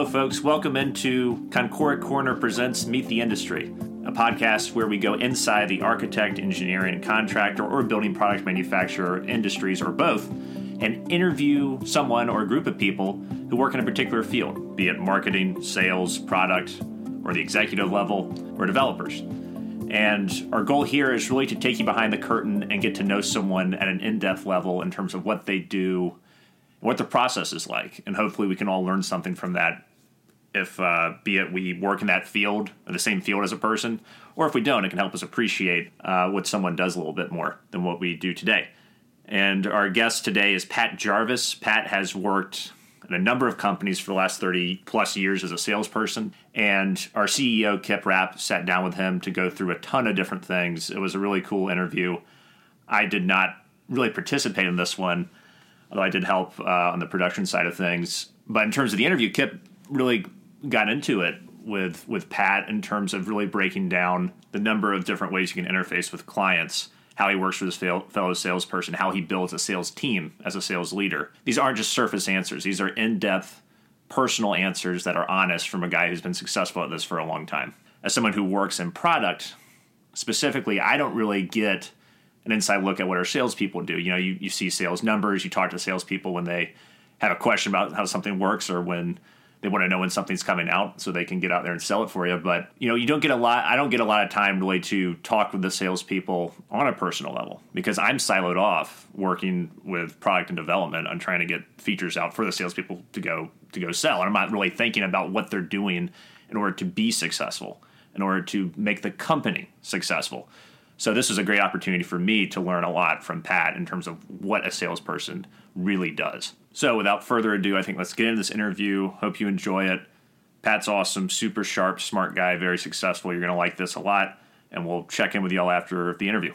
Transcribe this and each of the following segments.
Hello, folks. Welcome into Concora Corner Presents Meet the Industry, a podcast where we go inside the architect, engineering, contractor, or building product manufacturer industries, or both, and interview someone or a group of people who work in a particular field, be it marketing, sales, product, or the executive level, or developers. And our goal here is really to take you behind the curtain and get to know someone at an in depth level in terms of what they do, what the process is like. And hopefully, we can all learn something from that. If, uh, be it we work in that field, the same field as a person, or if we don't, it can help us appreciate uh, what someone does a little bit more than what we do today. And our guest today is Pat Jarvis. Pat has worked in a number of companies for the last 30 plus years as a salesperson. And our CEO, Kip Rapp, sat down with him to go through a ton of different things. It was a really cool interview. I did not really participate in this one, although I did help uh, on the production side of things. But in terms of the interview, Kip really got into it with with Pat in terms of really breaking down the number of different ways you can interface with clients how he works with his fellow salesperson, how he builds a sales team as a sales leader. These aren't just surface answers, these are in depth, personal answers that are honest from a guy who's been successful at this for a long time. As someone who works in product, specifically, I don't really get an inside look at what our salespeople do. You know, you, you see sales numbers, you talk to salespeople when they have a question about how something works or when they want to know when something's coming out so they can get out there and sell it for you. But you know, you don't get a lot. I don't get a lot of time really to talk with the salespeople on a personal level because I'm siloed off working with product and development. I'm trying to get features out for the salespeople to go to go sell, and I'm not really thinking about what they're doing in order to be successful, in order to make the company successful. So this was a great opportunity for me to learn a lot from Pat in terms of what a salesperson really does. So without further ado, I think let's get into this interview. Hope you enjoy it. Pat's awesome, super sharp, smart guy, very successful. You're going to like this a lot, and we'll check in with y'all after the interview.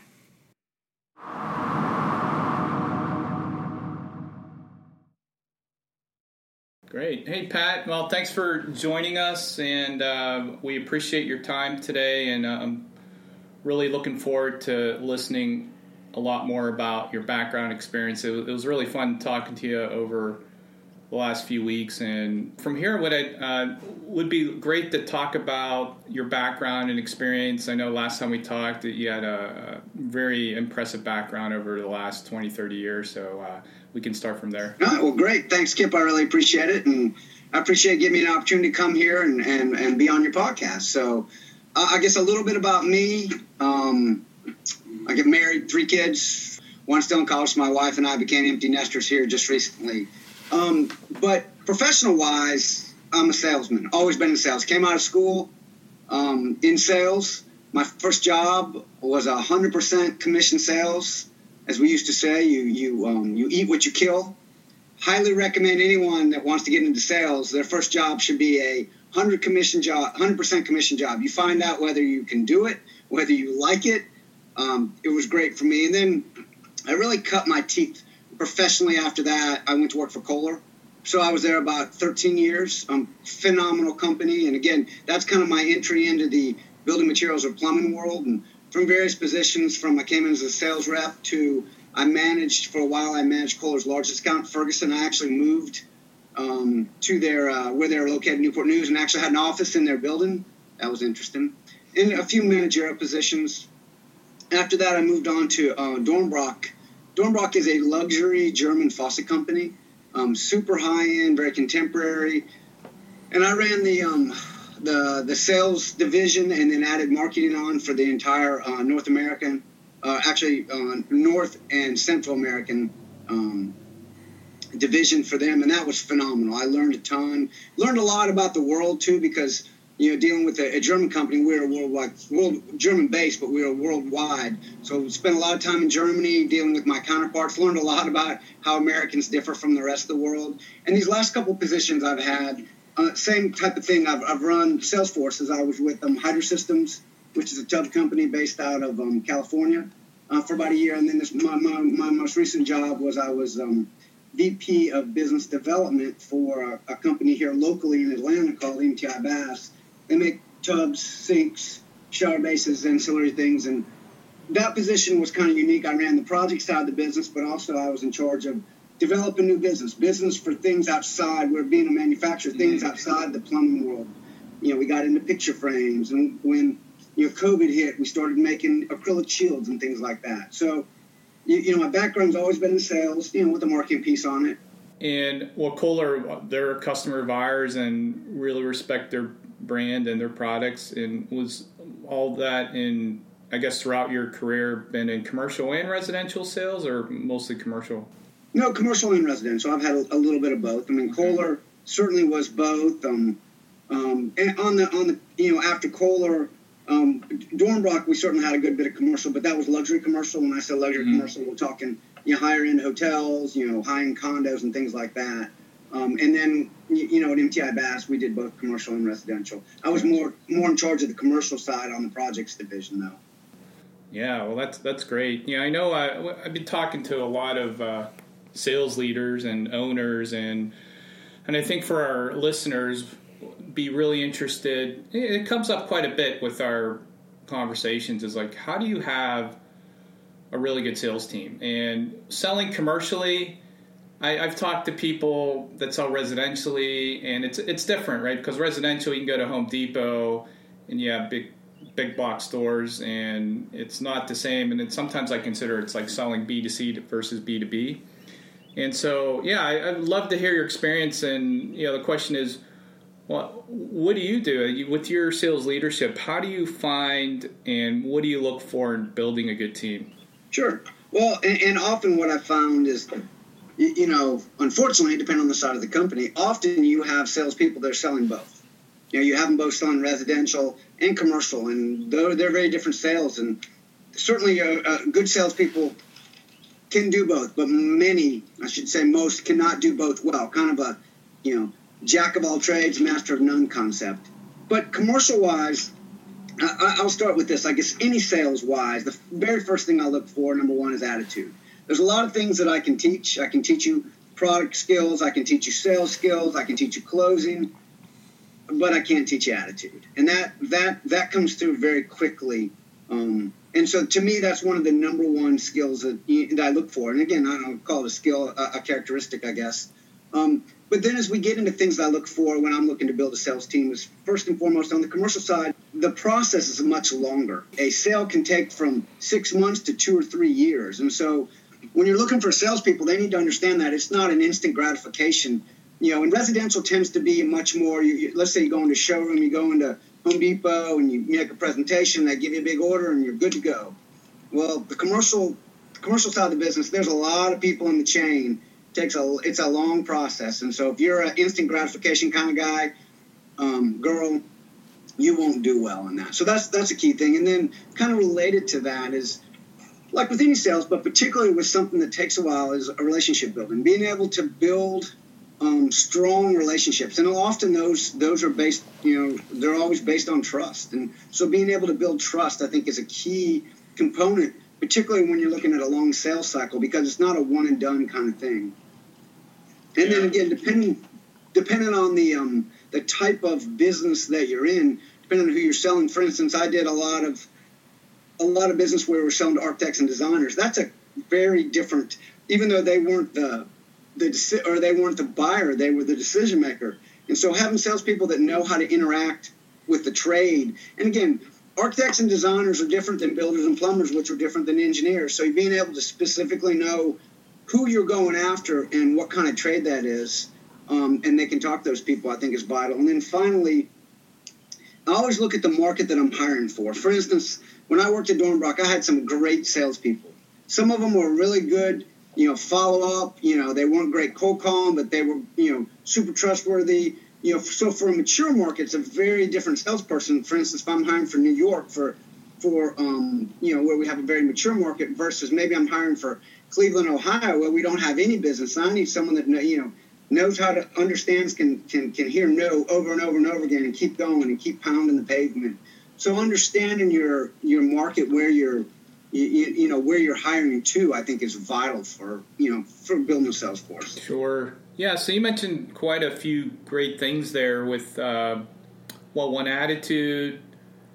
Great. Hey, Pat. Well, thanks for joining us, and uh, we appreciate your time today. And uh, I'm really looking forward to listening a lot more about your background experience. It was, it was really fun talking to you over the last few weeks. And from here, what it uh, would be great to talk about your background and experience. I know last time we talked that you had a, a very impressive background over the last 20, 30 years. So uh, we can start from there. All right, well, great. Thanks, Kip. I really appreciate it. And I appreciate giving me an opportunity to come here and, and, and be on your podcast. So uh, I guess a little bit about me. Um, I get married, three kids, one still in college. My wife and I became empty nesters here just recently. Um, but professional wise, I'm a salesman. Always been in sales. Came out of school um, in sales. My first job was 100% commission sales, as we used to say. You you um, you eat what you kill. Highly recommend anyone that wants to get into sales. Their first job should be a 100 commission job, 100% commission job. You find out whether you can do it, whether you like it, um, it was great for me. And then I really cut my teeth professionally after that. I went to work for Kohler. So I was there about 13 years. Um, phenomenal company. And again, that's kind of my entry into the building materials or plumbing world. And from various positions, from I came in as a sales rep to I managed for a while. I managed Kohler's largest account, Ferguson. I actually moved um, to their uh, where they're located, Newport News, and actually had an office in their building. That was interesting. In a few managerial positions, after that, I moved on to uh, Dornbracht. Dornbracht is a luxury German faucet company, um, super high end, very contemporary. And I ran the um, the the sales division and then added marketing on for the entire uh, North American, uh, actually uh, North and Central American um, division for them, and that was phenomenal. I learned a ton, learned a lot about the world too, because you know, dealing with a, a German company, we are worldwide, world German based, but we are worldwide. So spent a lot of time in Germany dealing with my counterparts. Learned a lot about how Americans differ from the rest of the world. And these last couple positions I've had, uh, same type of thing. I've, I've run Salesforce as I was with um, Hydro Systems, which is a tub company based out of um, California, uh, for about a year. And then this, my, my, my most recent job was I was um, VP of Business Development for a, a company here locally in Atlanta called MTI Baths they make tubs, sinks, shower bases, ancillary things, and that position was kind of unique. I ran the project side of the business, but also I was in charge of developing new business, business for things outside. We're being a manufacturer, things outside the plumbing world. You know, we got into picture frames, and when you know COVID hit, we started making acrylic shields and things like that. So, you, you know, my background's always been in sales, you know, with the marketing piece on it. And well, Kohler, they're a customer of ours and really respect their brand and their products. And was all that in, I guess, throughout your career, been in commercial and residential sales, or mostly commercial? No, commercial and residential. I've had a, a little bit of both. I mean, Kohler certainly was both. Um, um, and on the on the you know after Kohler, um, Dornbracht, we certainly had a good bit of commercial, but that was luxury commercial. When I say luxury mm-hmm. commercial, we're talking you know, higher end hotels, you know, high end condos and things like that. Um, and then, you know, at MTI Baths, we did both commercial and residential. I was more more in charge of the commercial side on the projects division, though. Yeah, well, that's that's great. Yeah, I know. I, I've been talking to a lot of uh, sales leaders and owners, and and I think for our listeners, be really interested. It comes up quite a bit with our conversations. Is like, how do you have a really good sales team. And selling commercially, I, have talked to people that sell residentially, and it's it's different, right? Because residential, you can go to Home Depot, and you have big big box stores, and it's not the same. And sometimes I consider it's like selling B 2 C versus B 2 B. And so, yeah, I, would love to hear your experience. And you know, the question is, well, what do you do with your sales leadership? How do you find and what do you look for in building a good team? Sure. Well, and, and often what I found is, you, know, unfortunately, depending on the side of the company, often you have salespeople that are selling both. You know, you have them both selling residential and commercial, and they're, they're very different sales. And certainly, uh, uh, good salespeople can do both, but many, I should say, most cannot do both well. Kind of a, you know, jack of all trades, master of none concept. But commercial wise, I, will start with this. I guess any sales wise, the very first thing I look for, number one, is attitude. There's a lot of things that I can teach. I can teach you product skills. I can teach you sales skills. I can teach you closing, but I can't teach you attitude. And that that that comes through very quickly. Um, and so to me, that's one of the number one skills that, that I look for. And again, I don't call it a skill, a, a characteristic, I guess. Um, but then as we get into things I look for when I'm looking to build a sales team is first and foremost on the commercial side, the process is much longer. A sale can take from six months to two or three years. And so when you're looking for salespeople, they need to understand that it's not an instant gratification. You know, and residential tends to be much more, you, you, let's say you go into a showroom, you go into Home Depot and you make a presentation, they give you a big order and you're good to go. Well, the commercial commercial side of the business, there's a lot of people in the chain takes a it's a long process, and so if you're an instant gratification kind of guy, um, girl, you won't do well in that. So that's that's a key thing. And then kind of related to that is like with any sales, but particularly with something that takes a while is a relationship building. Being able to build um, strong relationships, and often those those are based, you know, they're always based on trust. And so being able to build trust, I think, is a key component, particularly when you're looking at a long sales cycle, because it's not a one and done kind of thing. And then again, depending depending on the um, the type of business that you're in, depending on who you're selling. For instance, I did a lot of a lot of business where we're selling to architects and designers. That's a very different, even though they weren't the the or they weren't the buyer, they were the decision maker. And so having salespeople that know how to interact with the trade, and again, architects and designers are different than builders and plumbers, which are different than engineers. So being able to specifically know who you're going after and what kind of trade that is, um, and they can talk to those people, I think is vital. And then finally, I always look at the market that I'm hiring for. For instance, when I worked at Dornbracht, I had some great salespeople. Some of them were really good, you know, follow up. You know, they weren't great cold calling, but they were, you know, super trustworthy. You know, so for a mature market, it's a very different salesperson. For instance, if I'm hiring for New York for, for um, you know, where we have a very mature market versus maybe I'm hiring for Cleveland, Ohio, where we don't have any business. I need someone that you know knows how to understands can can can hear no over and over and over again and keep going and keep pounding the pavement. So understanding your your market where you're you, you, know where you're hiring to, I think is vital for you know for building a sales force. Sure. Yeah. So you mentioned quite a few great things there with uh, well, one attitude,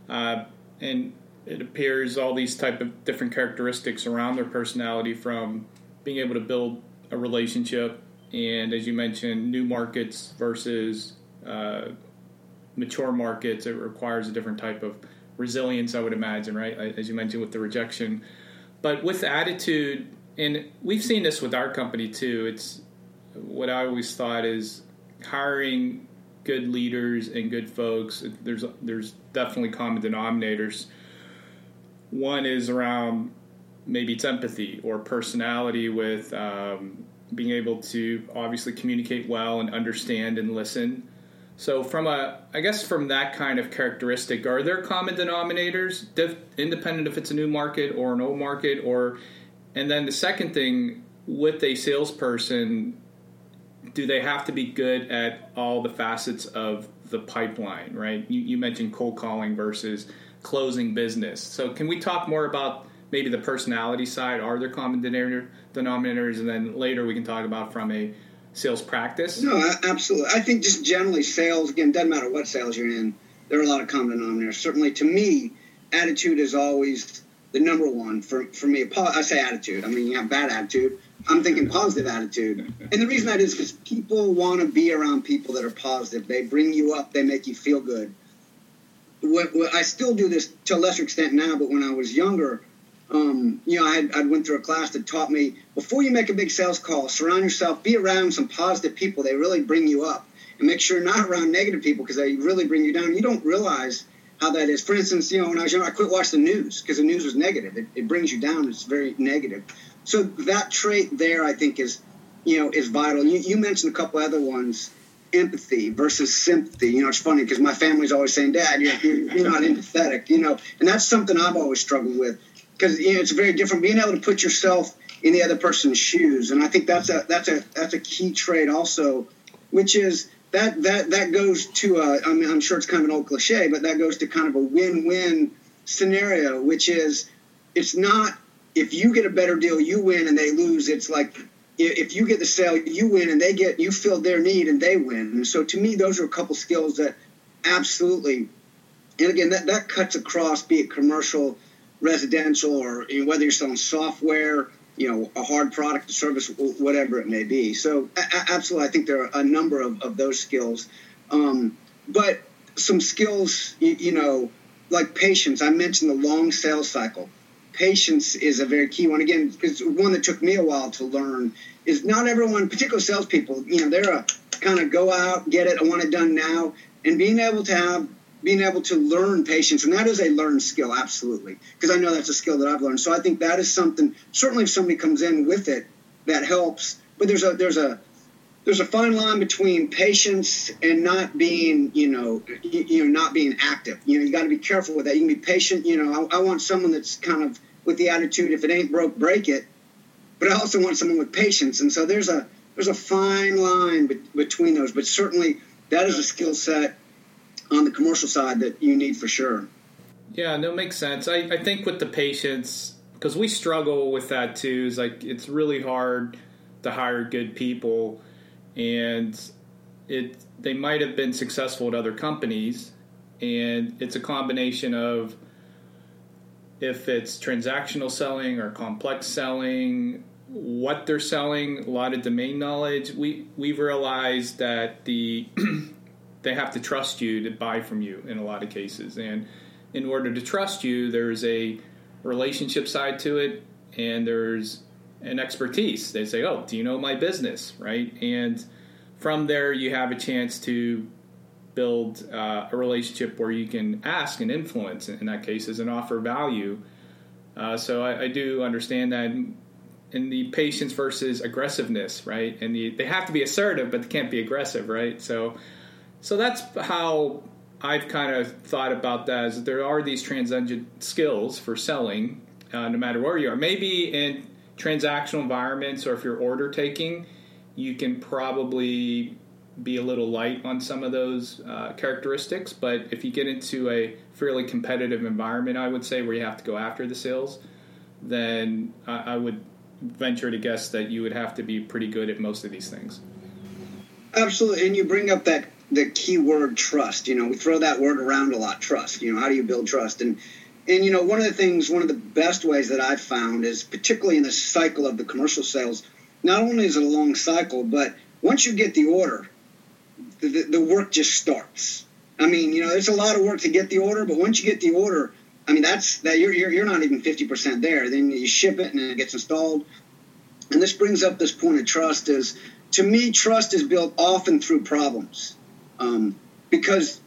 uh, and it appears all these type of different characteristics around their personality from being able to build a relationship, and as you mentioned, new markets versus uh, mature markets, it requires a different type of resilience, I would imagine, right? As you mentioned with the rejection, but with attitude, and we've seen this with our company too. It's what I always thought is hiring good leaders and good folks. There's there's definitely common denominators. One is around maybe it's empathy or personality with um, being able to obviously communicate well and understand and listen. So from a, I guess from that kind of characteristic, are there common denominators, diff, independent if it's a new market or an old market, or, and then the second thing with a salesperson, do they have to be good at all the facets of the pipeline? Right? You, you mentioned cold calling versus closing business. So can we talk more about maybe the personality side? Are there common denominators, and then later we can talk about from a sales practice? No, absolutely. I think just generally sales, again, doesn't matter what sales you're in, there are a lot of common denominators. Certainly to me, attitude is always the number one for, for me. I say attitude. I mean, you have bad attitude. I'm thinking positive attitude. And the reason that is because people want to be around people that are positive. They bring you up, they make you feel good. What, what, I still do this to a lesser extent now, but when I was younger, um, you know, I, I went through a class that taught me before you make a big sales call, surround yourself, be around some positive people. They really bring you up, and make sure you're not around negative people because they really bring you down. You don't realize how that is. For instance, you know, when I was young, I quit watching the news because the news was negative. It, it brings you down. It's very negative. So that trait there, I think, is you know is vital. You, you mentioned a couple other ones empathy versus sympathy. You know, it's funny because my family's always saying, "Dad, you're, you're, not empathetic." You know, and that's something I've always struggled with because you know it's very different being able to put yourself in the other person's shoes, and I think that's a that's a that's a key trait also, which is that that that goes to a, I mean I'm sure it's kind of an old cliche, but that goes to kind of a win-win scenario, which is it's not if you get a better deal, you win and they lose. It's like if you get the sale, you win and they get you fill their need and they win. And so to me, those are a couple skills that absolutely, and again that that cuts across be it commercial residential or you know, whether you're selling software, you know, a hard product, a service, whatever it may be. So absolutely, I think there are a number of, of those skills. Um, but some skills, you, you know, like patience. I mentioned the long sales cycle. Patience is a very key one. Again, it's one that took me a while to learn. Is not everyone, particularly salespeople, you know, they're a kind of go out, get it, I want it done now, and being able to have being able to learn patience, and that is a learned skill, absolutely, because I know that's a skill that I've learned. So I think that is something. Certainly, if somebody comes in with it, that helps. But there's a there's a there's a fine line between patience and not being, you know, you, you know, not being active. You know, you got to be careful with that. You can be patient. You know, I, I want someone that's kind of with the attitude, if it ain't broke, break it. But I also want someone with patience, and so there's a there's a fine line be- between those. But certainly, that is a skill set on the commercial side that you need for sure. Yeah, no, makes sense. I, I think with the patience, because we struggle with that too, is like it's really hard to hire good people, and it they might have been successful at other companies, and it's a combination of if it's transactional selling or complex selling, what they're selling, a lot of domain knowledge. We we've realized that the they have to trust you to buy from you in a lot of cases. And in order to trust you, there's a relationship side to it, and there's an expertise. They say, "Oh, do you know my business?" Right, and from there, you have a chance to build uh, a relationship where you can ask and influence in that cases and offer value. Uh, so I, I, do understand that in the patience versus aggressiveness, right? And the, they have to be assertive, but they can't be aggressive, right? So so that's how I've kind of thought about that. Is that there are these transcendent skills for selling, uh, no matter where you are. Maybe in transactional environments, or if you're order taking, you can probably be a little light on some of those uh, characteristics. But if you get into a fairly competitive environment, I would say where you have to go after the sales, then I, I would venture to guess that you would have to be pretty good at most of these things. Absolutely, and you bring up that the key word trust. You know, we throw that word around a lot. Trust. You know, how do you build trust? And and you know, one of the things, one of the best ways that I've found is, particularly in the cycle of the commercial sales, not only is it a long cycle, but once you get the order, the, the, the work just starts. I mean, you know, there's a lot of work to get the order, but once you get the order, I mean, that's that you're, you're, you're not even 50% there. Then you ship it and it gets installed. And this brings up this point of trust is, to me, trust is built often through problems. Um, because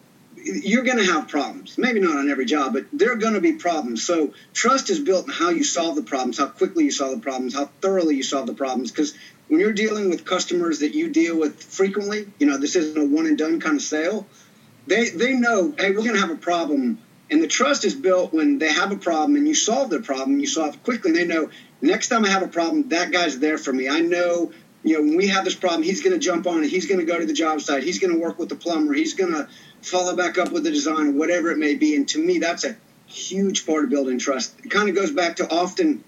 you're going to have problems. Maybe not on every job, but there are going to be problems. So trust is built in how you solve the problems, how quickly you solve the problems, how thoroughly you solve the problems. Because when you're dealing with customers that you deal with frequently, you know, this isn't a one and done kind of sale. They they know, hey, we're going to have a problem, and the trust is built when they have a problem and you solve their problem, you solve it quickly. And they know next time I have a problem, that guy's there for me. I know you know, when we have this problem, he's going to jump on it. He's going to go to the job site. He's going to work with the plumber. He's going to follow back up with the design, whatever it may be. And to me, that's a huge part of building trust. It kind of goes back to often,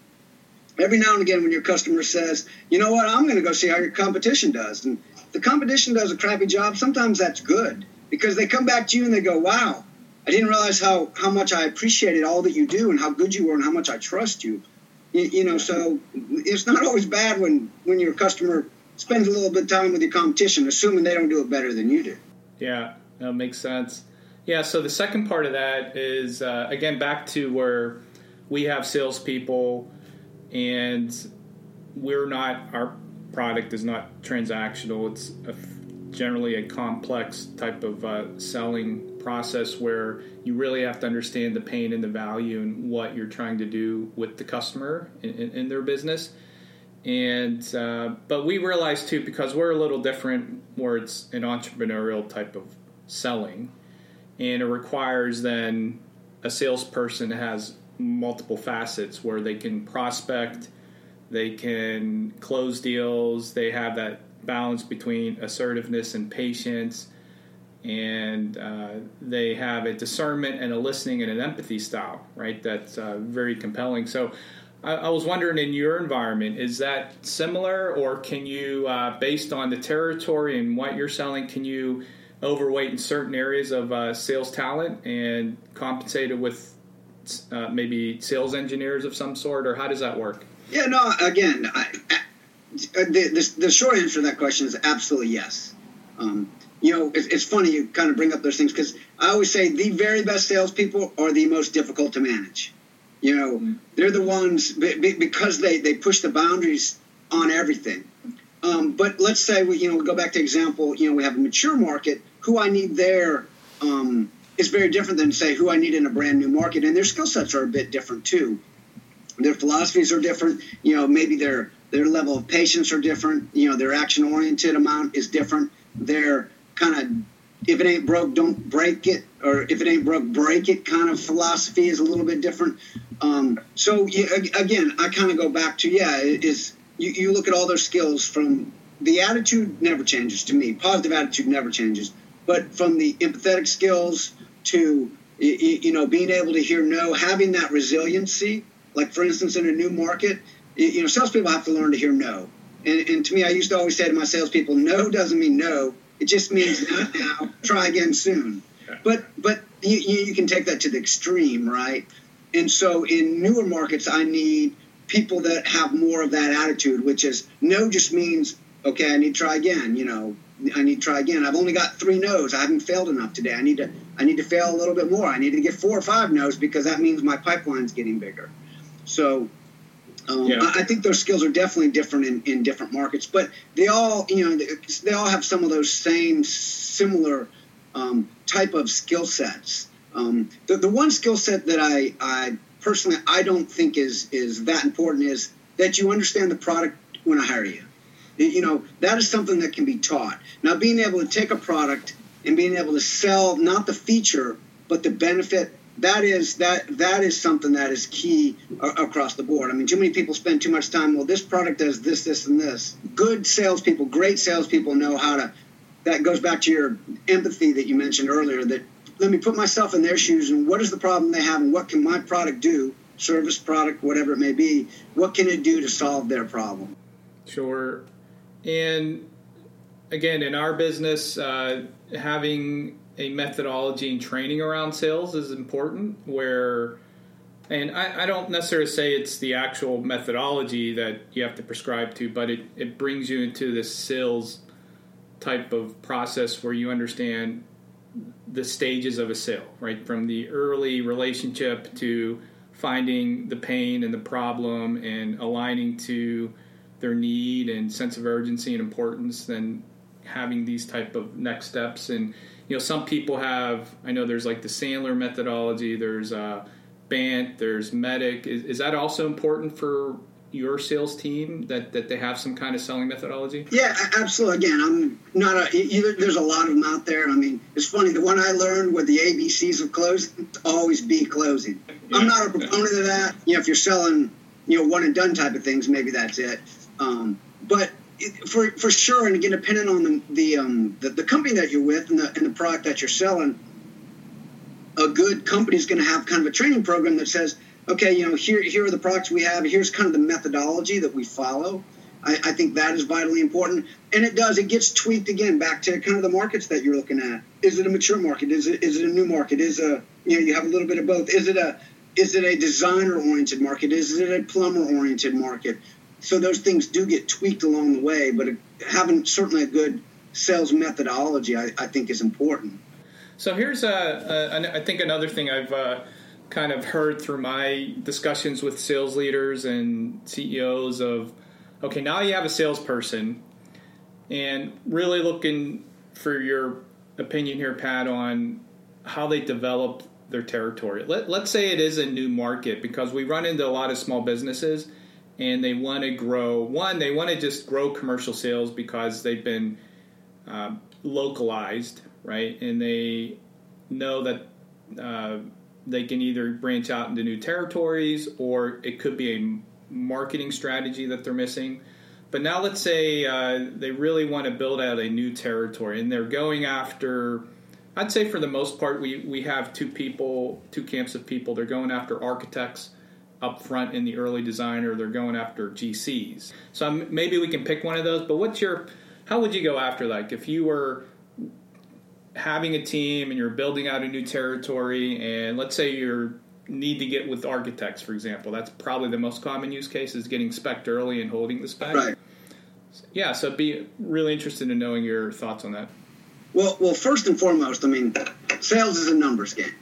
every now and again, when your customer says, you know what, I'm going to go see how your competition does. And the competition does a crappy job, sometimes that's good because they come back to you and they go, wow, I didn't realize how, how much I appreciated all that you do and how good you were and how much I trust you. You, you know, so it's not always bad when, when your customer spends a little bit of time with your competition, assuming they don't do it better than you do. Yeah, that makes sense. Yeah, so the second part of that is uh, again back to where we have salespeople, and we're not our product is not transactional. It's a, generally a complex type of uh, selling process where you really have to understand the pain and the value and what you're trying to do with the customer in, in, in their business. And uh, but we realize too because we're a little different, where it's an entrepreneurial type of selling, and it requires then a salesperson has multiple facets where they can prospect, they can close deals, they have that balance between assertiveness and patience, and uh, they have a discernment and a listening and an empathy style, right? That's uh, very compelling. So. I, was wondering, in your environment, is that similar, or can you, uh, based on the territory and what you're selling, can you overweight in certain areas of uh, sales talent and compensated with uh, maybe sales engineers of some sort, or how does that work? Yeah, no. Again, I, I, the, the, the short answer to that question is absolutely yes. Um, you know, it's, it's, funny you kind of bring up those things because I always say the very best salespeople are the most difficult to manage. You know, they're the ones because they they push the boundaries on everything. Um, but let's say we, you know, we go back to example. You know, we have a mature market. Who I need there um, is very different than say who I need in a brand new market, and their skill sets are a bit different too. Their philosophies are different. You know, maybe their their level of patience are different. You know, their action oriented amount is different. Their kind of if it ain't broke, don't break it, or if it ain't broke, break it kind of philosophy is a little bit different. Um, so yeah, again, I kind of go back to yeah, is you, you look at all their skills from the attitude never changes to me. Positive attitude never changes. But from the empathetic skills to you know being able to hear no, having that resiliency. Like for instance, in a new market, you know, salespeople have to learn to hear no. And, and to me, I used to always say to my salespeople, no doesn't mean no. It just means not now. Try again soon. But but you, you can take that to the extreme, right? And so in newer markets, I need people that have more of that attitude, which is no just means okay, I need to try again. You know, I need to try again. I've only got three no's. I haven't failed enough today. I need to I need to fail a little bit more. I need to get four or five no's because that means my pipeline's getting bigger. So um, yeah. I, I think those skills are definitely different in, in different markets, but they all you know they, they all have some of those same similar um, type of skill sets. Um, the, the one skill set that I, I personally I don't think is is that important is that you understand the product when I hire you. You know that is something that can be taught. Now, being able to take a product and being able to sell not the feature but the benefit that is that that is something that is key across the board. I mean, too many people spend too much time. Well, this product does this, this, and this. Good salespeople, great salespeople know how to. That goes back to your empathy that you mentioned earlier. That let me put myself in their shoes and what is the problem they have and what can my product do service product whatever it may be what can it do to solve their problem sure and again in our business uh, having a methodology and training around sales is important where And I, I, don't necessarily say it's the actual methodology that you have to prescribe to, but it, it brings you into this sales type of process where you understand the stages of a sale, right? From the early relationship to finding the pain and the problem and aligning to their need and sense of urgency and importance, than having these type of next steps. And you know, some people have. I know there's like the Sandler methodology. There's uh, BANT. There's MEDDIC. Is, is that also important for your sales team that, that they have some kind of selling methodology? Yeah, absolutely. Again, I'm not a. Either, there's a lot of them out there. I mean, it's funny. The one I learned with the ABCs of closing always be closing. Yeah. I'm not a proponent of that. You know, if you're selling, you know, one and done type of things, maybe that's it. Um, but for for sure, and again, depending on the the, um, the, the company that you're with and the and the product that you're selling, a good company is going to have kind of a training program that says okay, you know, here here are the products we have. Here's kind of the methodology that we follow. I, I, think that is vitally important, and it does. It gets tweaked again back to kind of the markets that you're looking at. Is it a mature market? Is it is it a new market? Is a you know you have a little bit of both. Is it a is it a designer oriented market? Is it a plumber oriented market? So those things do get tweaked along the way, but having certainly a good sales methodology, I, I think, is important. So here's a, a, I think another thing I've uh, kind of heard through my discussions with sales leaders and CEOs of okay, now you have a salesperson and really looking for your opinion here, Pat, on how they develop their territory. Let, let's say it is a new market because we run into a lot of small businesses and they want to grow. One, they want to just grow commercial sales because they've been uh, localized, right? And they know that uh, they can either branch out into new territories or it could be a marketing strategy that they're missing. But now let's say uh, they really want to build out a new territory and they're going after, I'd say for the most part, we, we have two people, two camps of people. They're going after architects up front in the early design or they're going after GCs. So um, maybe we can pick one of those. But what's your, how would you go after like if you were having a team and you're building out a new territory, and let's say you need to get with architects, for example, that's probably the most common use case is getting spec early and holding the spec. Right. Yeah, so be really interested in knowing your thoughts on that. Well, well, first and foremost, I mean, sales is a numbers game.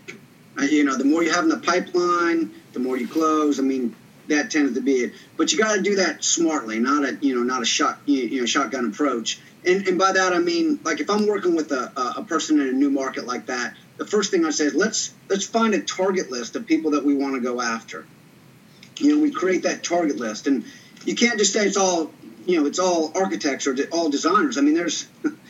You know, the more you have in the pipeline, the more you close. I mean, that tends to be it. But you got to do that smartly, not a you know not a shot you know shotgun approach. And, and by that I mean like if I'm working with a, a person in a new market like that, the first thing I say is let's let's find a target list of people that we want to go after. You know, we create that target list, and you can't just say it's all you know it's all architects or all designers. I mean, there's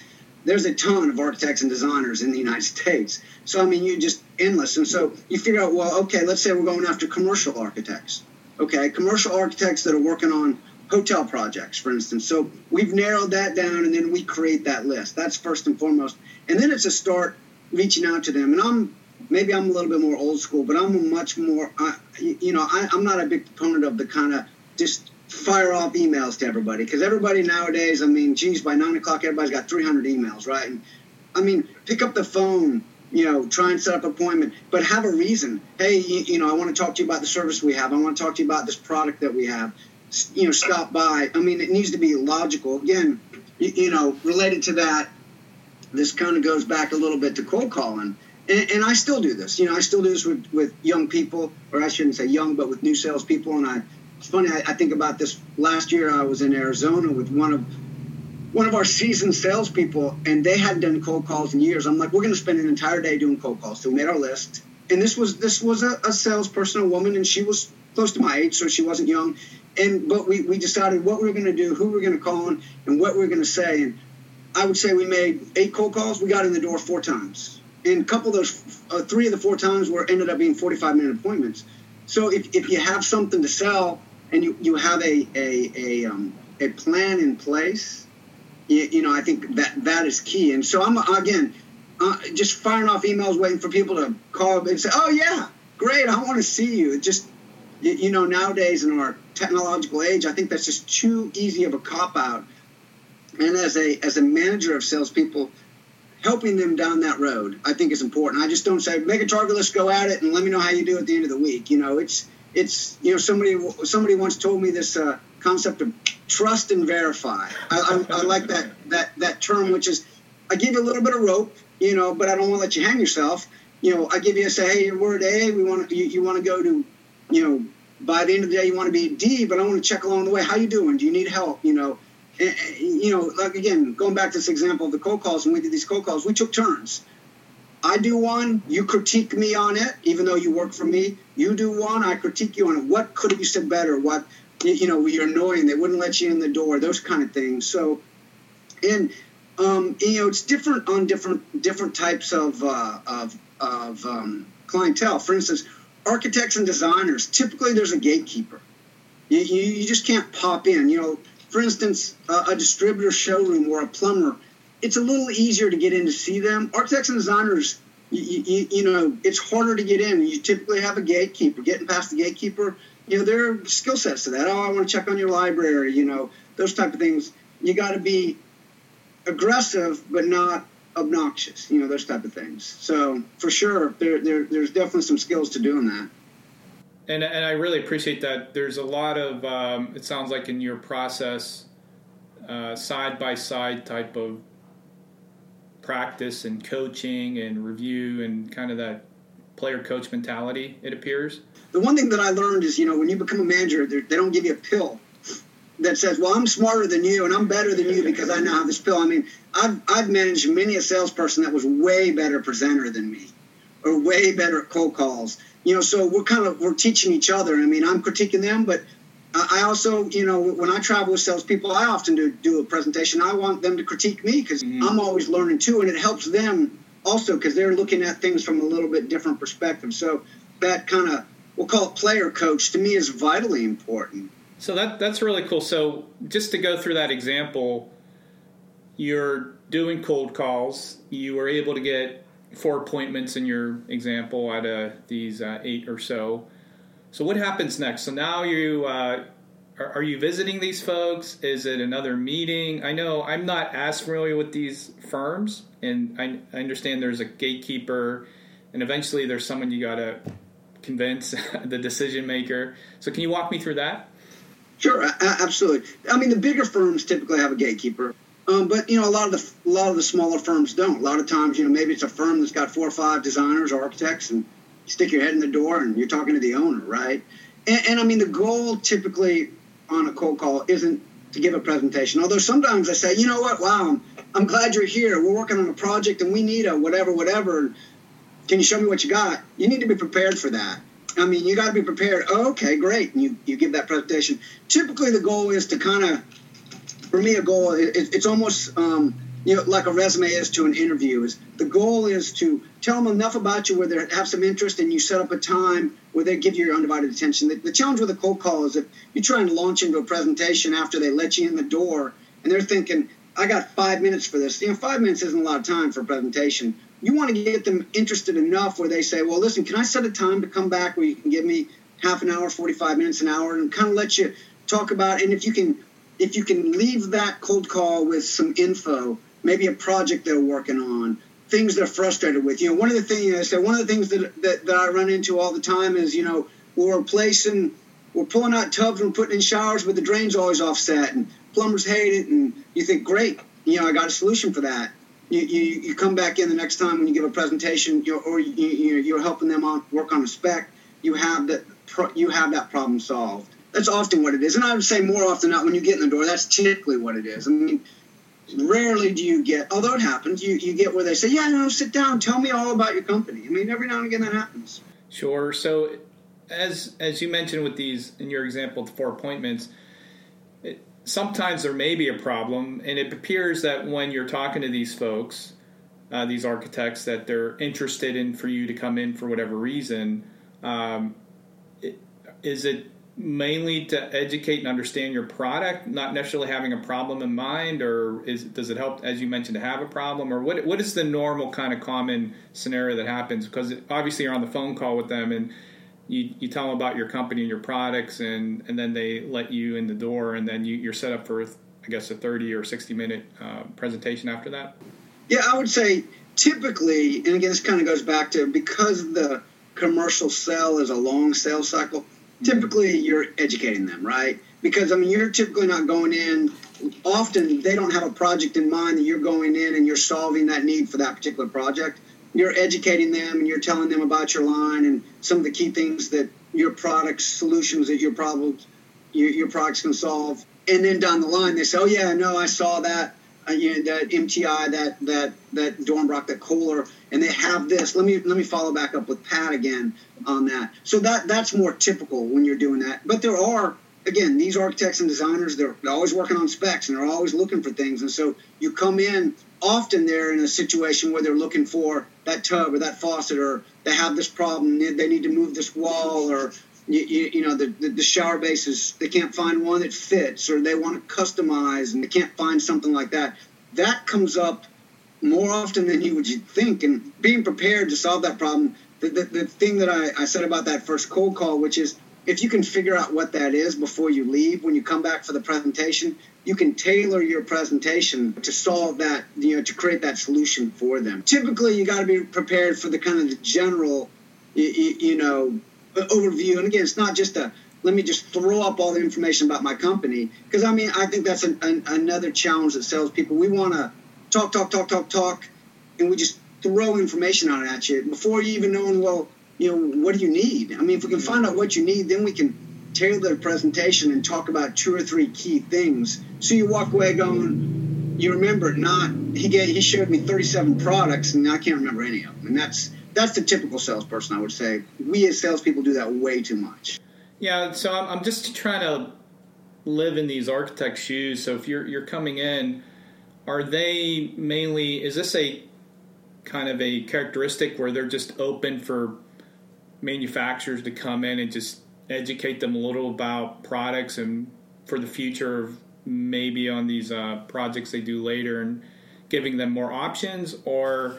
there's a ton of architects and designers in the United States. So I mean, you just endless, and so you figure out well, okay, let's say we're going after commercial architects okay, commercial architects that are working on hotel projects, for instance. So we've narrowed that down, and then we create that list. That's first and foremost, and then it's a start reaching out to them. And I'm maybe I'm a little bit more old school, but I'm much more, uh, you know, I, I'm not a big proponent of the kind of just fire off emails to everybody because everybody nowadays, I mean, geez, by nine o'clock, everybody's got 300 emails, right? And I mean, pick up the phone you know, try and set up an appointment, but have a reason. Hey, you, you, know, I want to talk to you about the service we have. I want to talk to you about this product that we have. You know, stop by. I mean, it needs to be logical. Again, you, you know, related to that, this kind of goes back a little bit to cold calling. And, and, I still do this. You know, I still do this with, with young people, or I shouldn't say young, but with new salespeople. And I, it's funny. I, I think about this. Last year, I was in Arizona with one of one of our seasoned salespeople, and they hadn't done cold calls in years. I'm like, we're going to spend an entire day doing cold calls. So we made our list, and this was this was a, a salesperson, a woman, and she was close to my age, so she wasn't young. And but we, we decided what we were going to do, who we were going to call on, and what we were going to say. And I would say we made eight cold calls. We got in the door four times, and a couple of those, uh, three of the four times were ended up being 45 minute appointments. So if, if you have something to sell and you, you have a a a, um, a plan in place you, you, know, I think that that is key. And so I'm again uh, just firing off emails, waiting for people to call and say, "Oh yeah, great, I want to see you." It just you, you know, nowadays in our technological age, I think that's just too easy of a cop out. And as a as a manager of salespeople, helping them down that road, I think is important. I just don't say make a target list, go at it, and let me know how you do at the end of the week. You know, it's it's you know somebody somebody once told me this uh, concept of trust and verify. I, I, I, like that that that term, which is I give you a little bit of rope, you know, but I don't want to let you hang yourself. You know, I give you a say, hey, you're word A, we want you, you want to go to, you know, by the end of the day you want to be D, but I want to check along the way. How you doing? Do you need help? You know, and, you know, like again, going back to this example of the cold calls, when we did these cold calls, we took turns. I do one, you critique me on it, even though you work for me. You do one, I critique you on it. What could have you said better? What, you know, you're annoying. They wouldn't let you in the door. Those kind of things. So, and um, you know, it's different on different different types of uh, of, of um, clientele. For instance, architects and designers. Typically, there's a gatekeeper. You, you, just can't pop in. You know, for instance, a distributor showroom or a plumber it's a little easier to get in to see them. Architects and designers, you, you, you, know, it's harder to get in. You typically have a gatekeeper. Getting past the gatekeeper, you know, there are skill sets to that. Oh, I want to check on your library, you know, those type of things. You got to be aggressive, but not obnoxious, you know, those type of things. So for sure, there, there there's definitely some skills to doing that. And, and I really appreciate that. There's a lot of, um, it sounds like in your process, side by side type of practice and coaching and review and kind of that player coach mentality, it appears. The one thing that I learned is, you know, when you become a manager, they don't give you a pill that says, well, I'm smarter than you and I'm better than you because I know have this pill. I mean, I've, I've managed many a salesperson that was way better presenter than me or way better at cold calls. You know, so we're kind of, we're teaching each other. I mean, I'm critiquing them, but I also, you know, when I travel with salespeople, I often do do a presentation. I want them to critique me because mm-hmm. I'm always learning too, and it helps them also because they're looking at things from a little bit different perspective. So that kind of we'll call it player coach to me is vitally important. So that that's really cool. So just to go through that example, you're doing cold calls. You were able to get four appointments in your example out of these uh, eight or so. So what happens next? So now you uh, are, are, you visiting these folks? Is it another meeting? I know I'm not as familiar with these firms, and I, I understand there's a gatekeeper, and eventually there's someone you got to convince the decision maker. So can you walk me through that? Sure, absolutely. I mean, the bigger firms typically have a gatekeeper. Um, but you know, a lot of the a lot of the smaller firms don't. A lot of times, you know, maybe it's a firm that's got four or five designers or architects, and stick your head in the door and you're talking to the owner, right? And, and, I mean, the goal typically on a cold call isn't to give a presentation. Although sometimes I say, you know what, wow, I'm, I'm glad you're here. We're working on a project and we need a whatever, whatever. Can you show me what you got? You need to be prepared for that. I mean, you got to be prepared. Oh, okay, great. And you, you give that presentation. Typically, the goal is to kind of, for me, a goal, it, it's almost um, you know, like a resume is to an interview. Is the goal is to tell them enough about you where they have some interest, and you set up a time where they give you your undivided attention. The, the challenge with a cold call is if you try and launch into a presentation after they let you in the door, and they're thinking, "I got five minutes for this." You know, five minutes isn't a lot of time for a presentation. You want to get them interested enough where they say, "Well, listen, can I set a time to come back where you can give me half an hour, forty-five minutes, an hour, and kind of let you talk about." And if you can, if you can leave that cold call with some info maybe a project they're working on, things they're frustrated with. You know, one of the things I said, one of the things that, that, that I run into all the time is, you know, we're replacing, we're pulling out tubs and putting in showers, but the drain's always offset, and plumbers hate it, and you think, great, you know, I got a solution for that. You, you, you come back in the next time when you give a presentation, you're, or you, you're helping them on work on a spec. You have that you have that problem solved. That's often what it is, and I would say more often than not when you get in the door. That's typically what it is. I mean, rarely do you get, although it happens, you, you get where they say, yeah, no, sit down, tell me all about your company. I mean, every now and again that happens. Sure. So, as as you mentioned with these in your example, the four appointments, it, sometimes there may be a problem, and it appears that when you're talking to these folks, uh, these architects, that they're interested in for you to come in for whatever reason. Um, it, is it mainly to educate and understand your product, not necessarily having a problem in mind, or is does it help, as you mentioned, to have a problem, or what what is the normal kind of common scenario that happens? Because obviously you're on the phone call with them and you, you tell them about your company and your products, and and then they let you in the door, and then you, you're set up for I guess a 30 or 60 minute uh, presentation after that. Yeah, I would say typically, and again, this kind of goes back to because the commercial sell is a long sales cycle. Typically, you're educating them, right? Because I mean, you're typically not going in. Often, they don't have a project in mind that you're going in and you're solving that need for that particular project. You're educating them and you're telling them about your line and some of the key things that your products, solutions that your problems, your, your products can solve. And then down the line, they say, "Oh yeah, no, I saw that." Uh, you know, that MTI, that that that Dornbracht, that Kohler, and they have this. Let me let me follow back up with Pat again on that. So that that's more typical when you're doing that. But there are again these architects and designers. They're, they're always working on specs and they're always looking for things. And so you come in. Often they're in a situation where they're looking for that tub or that faucet, or they have this problem. They need to move this wall, or you, you, you, know the, the, the, shower bases they can't find one that fits or they want to customize and they can't find something like that. That comes up more often than you would think and being prepared to solve that problem the, the, the thing that I, I said about that first cold call which is if you can figure out what that is before you leave when you come back for the presentation you can tailor your presentation to solve that you know to create that solution for them. Typically you got to be prepared for the kind of the general you, you know overview. And again, it's not just a let me just throw up all the information about my company because I mean I think that's an, an, another challenge that salespeople we want to talk, talk, talk, talk, talk, and we just throw information out at you before you even know well you know what do you need. I mean if we can find out what you need, then we can tailor the presentation and talk about two or three key things. So you walk away going, you remember not he gave, he showed me 37 products and I can't remember any of them, and that's that's the typical salesperson, I would say. We as salespeople do that way too much. Yeah, so I'm, I'm just trying to live in these architect shoes. So if you're you're coming in, are they mainly? Is this a kind of a characteristic where they're just open for manufacturers to come in and just educate them a little about products and for the future maybe on these uh, projects they do later and giving them more options or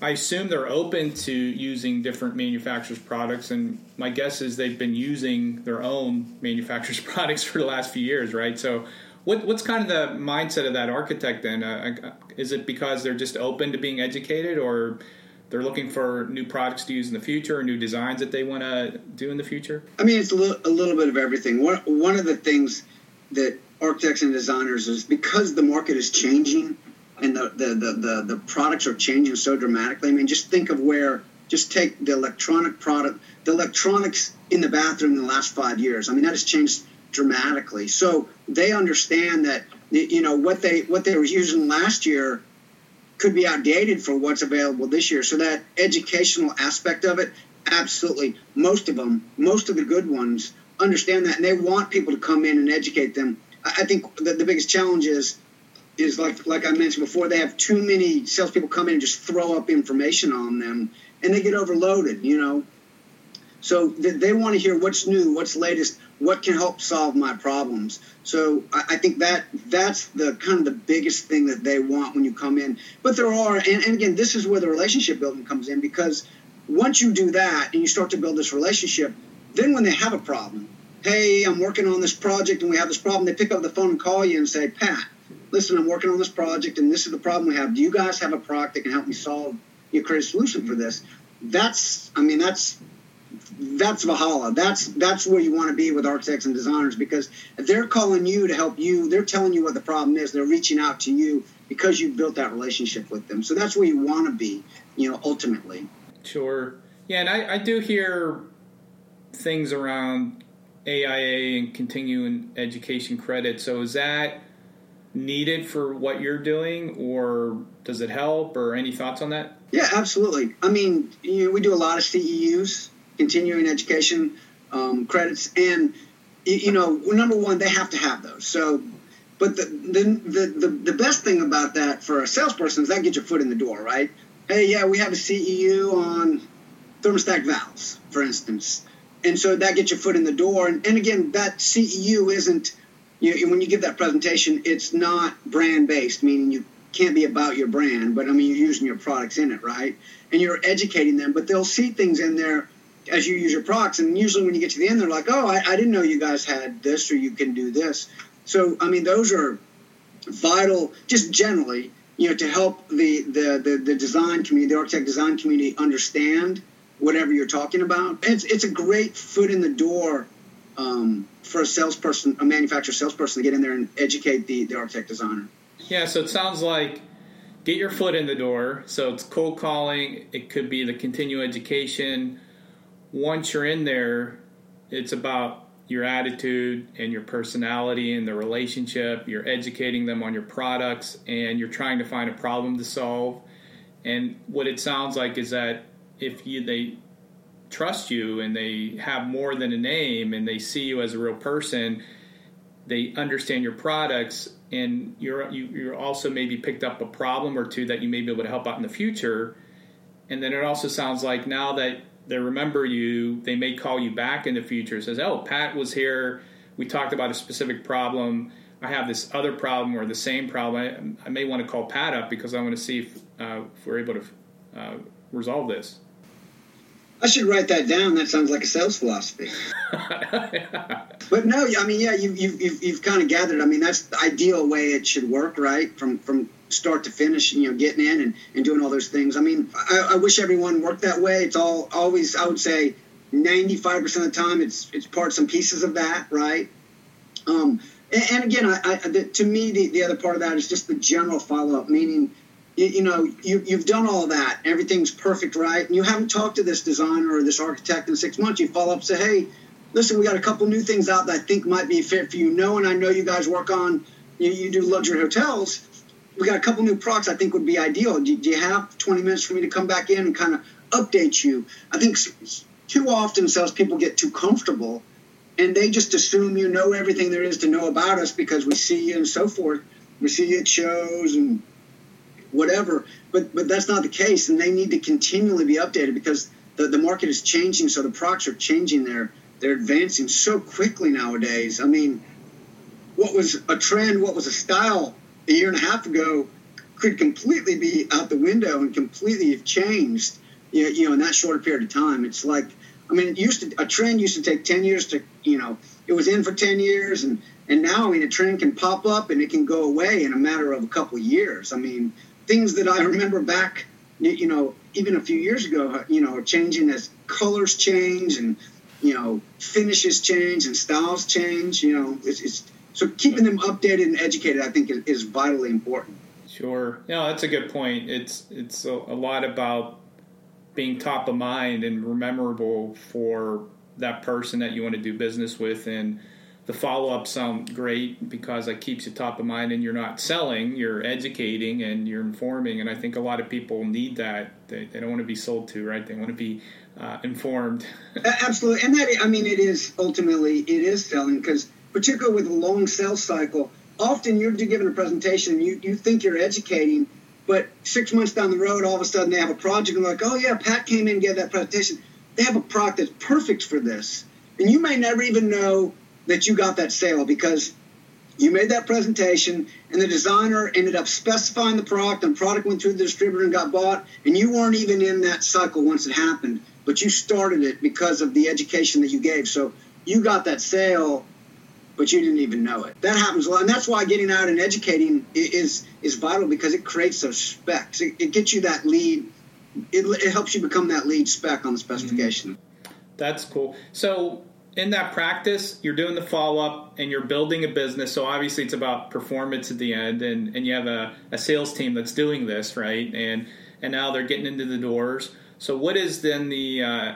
I assume they're open to using different manufacturers' products, and my guess is they've been using their own manufacturers' products for the last few years, right? So, what, what's kind of the mindset of that architect then? Uh, is it because they're just open to being educated, or they're looking for new products to use in the future, or new designs that they want to do in the future? I mean, it's a little, a little bit of everything. One, one of the things that architects and designers is because the market is changing and the, the, the, the, the products are changing so dramatically. I mean, just think of where, just take the electronic product, the electronics in the bathroom in the last five years. I mean, that has changed dramatically. So they understand that, you know, what they, what they were using last year could be outdated for what's available this year. So that educational aspect of it, absolutely. Most of them, most of the good ones understand that and they want people to come in and educate them. I think that the biggest challenge is is like like I mentioned before, they have too many salespeople come in and just throw up information on them, and they get overloaded. You know, so they, they want to hear what's new, what's latest, what can help solve my problems. So I, I, think that that's the kind of the biggest thing that they want when you come in. But there are, and, and again, this is where the relationship building comes in because once you do that and you start to build this relationship, then when they have a problem, hey, I'm working on this project and we have this problem, they pick up the phone and call you and say, Pat listen, I'm working on this project and this is the problem we have. Do you guys have a product that can help me solve, you create a solution for this? That's, I mean, that's, that's Valhalla. That's that's where you want to be with architects and designers because they're calling you to help you. They're telling you what the problem is. They're reaching out to you because you built that relationship with them. So that's where you want to be, you know, ultimately. Sure. Yeah, and I, I do hear things around AIA and continuing education credit. So is that needed for what you're doing, or does it help, or any thoughts on that? Yeah, absolutely. I mean, you know, we do a lot of CEUs, continuing education um, credits, and you know, number one, they have to have those. So, but the, the the, the best thing about that for a salesperson is that gets your foot in the door, right? Hey, yeah, we have a CEU on thermostat valves, for instance, and so that gets your foot in the door. And, and again, that CEU isn't you, when you give that presentation, it's not brand based, meaning you can't be about your brand, but I mean, you're using your products in it, right? And you're educating them, but they'll see things in there as you use your products. And usually when you get to the end, they're like, oh, I, I didn't know you guys had this or you can do this. So, I mean, those are vital, just generally, you know, to help the, the, the, the design community, the architect design community understand whatever you're talking about. It's, it's a great foot in the door um, for a salesperson, a manufacturer salesperson to get in there and educate the, the architect designer. Yeah, so it sounds like get your foot in the door. So it's cold calling, it could be the continuing education. Once you're in there, it's about your attitude and your personality and the relationship. You're educating them on your products and you're trying to find a problem to solve. And what it sounds like is that if you they trust you and they have more than a name and they see you as a real person, they understand your products and you're you, you're also maybe picked up a problem or two that you may be able to help out in the future. And then it also sounds like now that they remember you, they may call you back in the future. Says, "Oh, Pat was here. We talked about a specific problem. I have this other problem or the same problem. I, I may want to call Pat up because I want to see if, uh, if we're able to uh, resolve this." I should write that down. That sounds like a sales philosophy. but no, I mean, yeah, you, you, you've, you've kind of gathered. I mean, that's the ideal way it should work, right? From from start to finish, you know, getting in and, and doing all those things. I mean, I, I wish everyone worked that way. It's all always, I would say, 95% of the time, it's it's parts and pieces of that, right? Um, and, and again, I, I the, to me, the, the other part of that is just the general follow up, meaning you, you, know, you, you've done all that. Everything's perfect, right? And you haven't talked to this designer or this architect in six months. You follow up, say, hey, listen, we got a couple new things out that I think might be fit for you. Knowing I know you guys work on, you, you do luxury hotels. We got a couple new products I think would be ideal. Do, do you have 20 minutes for me to come back in and kind of update you? I think too often salespeople get too comfortable and they just assume you know everything there is to know about us because we see you and so forth. We see you at shows and whatever. But but that's not the case, and they need to continually be updated because the, the market is changing. So the products are changing. They're they're advancing so quickly nowadays. I mean, what was a trend, what was a style a year and a half ago, could completely be out the window and completely have changed. You know, in that shorter period of time. It's like I mean, it used to a trend used to take ten years to you know it was in for ten years and and now I mean a trend can pop up and it can go away in a matter of a couple of years. I mean, things that I remember back, you know, even a few years ago, uh, you know, changing as colors change and you know finishes change and styles change. You know, it's, it's so keeping them updated and educated, I think, is, is vitally important. Sure. Yeah, that's a good point. It's it's a, a lot about being top of mind and memorable for that person that you want to do business with and the follow up sound great because it keeps you top of mind and you're not selling, you're educating and you're informing. And I think a lot of people need that. They, they don't want to be sold to, right? They want to be uh, informed. Absolutely. And that, I mean, it is ultimately, it is selling because, particularly with a long sales cycle, often you're giving a presentation and you, you think you're educating, but six months down the road, all of a sudden they have a project and they're like, oh, yeah, Pat came in and gave that presentation. They have a product that's perfect for this. And you may never even know that you got that sale because you made that presentation and the designer ended up specifying the product and product went through the distributor and got bought and you weren't even in that cycle once it happened but you started it because of the education that you gave. So you got that sale but you didn't even know it. That happens a lot. And that's why getting out and educating is is vital because it creates those specs. It, it gets you that lead. It, it helps you become that lead spec on the specification. Mm-hmm. that's cool. So in that practice, you're doing the follow up and you're building a business. So obviously, it's about performance at the end, and, and you have a, a sales team that's doing this, right? And and now they're getting into the doors. So what is then the uh,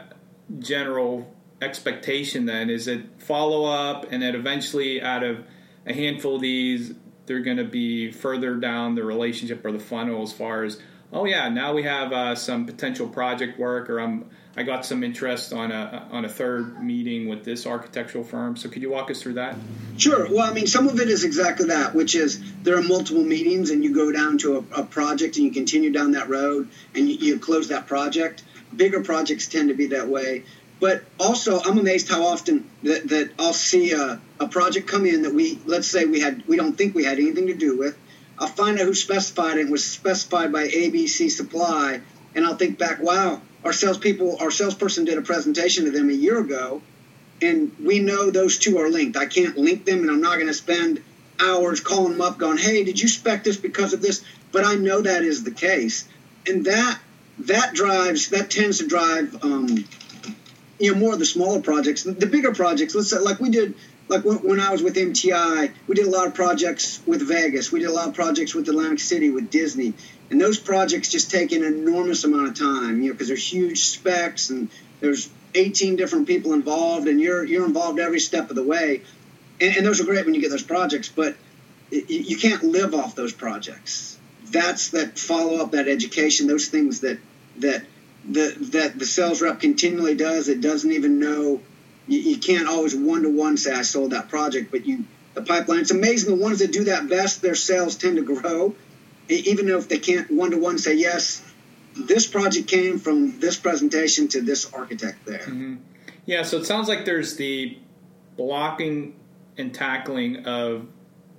general expectation? Then is it follow up, and then eventually, out of a handful of these, they're going to be further down the relationship or the funnel as far as oh yeah, now we have uh, some potential project work, or I'm I got some interest on a on a third meeting with this architectural firm. So could you walk us through that? Sure. Well, I mean, some of it is exactly that, which is there are multiple meetings, and you go down to a, a project, and you continue down that road, and you, you close that project. Bigger projects tend to be that way. But also, I'm amazed how often that, that I'll see a, a project come in that we, let's say we had, we don't think we had anything to do with. I'll find out who specified it was specified by ABC Supply, and I'll think back, wow, our salespeople, our salesperson did a presentation to them a year ago, and we know those two are linked. I can't link them, and I'm not going to spend hours calling them up, going, "Hey, did you spec this because of this?" But I know that is the case, and that that drives that tends to drive um, you know more of the smaller projects. The bigger projects, let's say, like we did, like when I was with MTI, we did a lot of projects with Vegas. We did a lot of projects with Atlantic City, with Disney, and those projects just take an enormous amount of time, you know, because there's huge specs and there's 18 different people involved, and you're you're involved every step of the way. And, and those are great when you get those projects, but you, you can't live off those projects. That's that follow up, that education, those things that that the that the sales rep continually does. It doesn't even know. You, you can't always one to one say I sold that project, but you the pipeline. It's amazing the ones that do that best. Their sales tend to grow, even if they can't one to one say yes. This project came from this presentation to this architect there. Mm-hmm. Yeah, so it sounds like there's the blocking and tackling of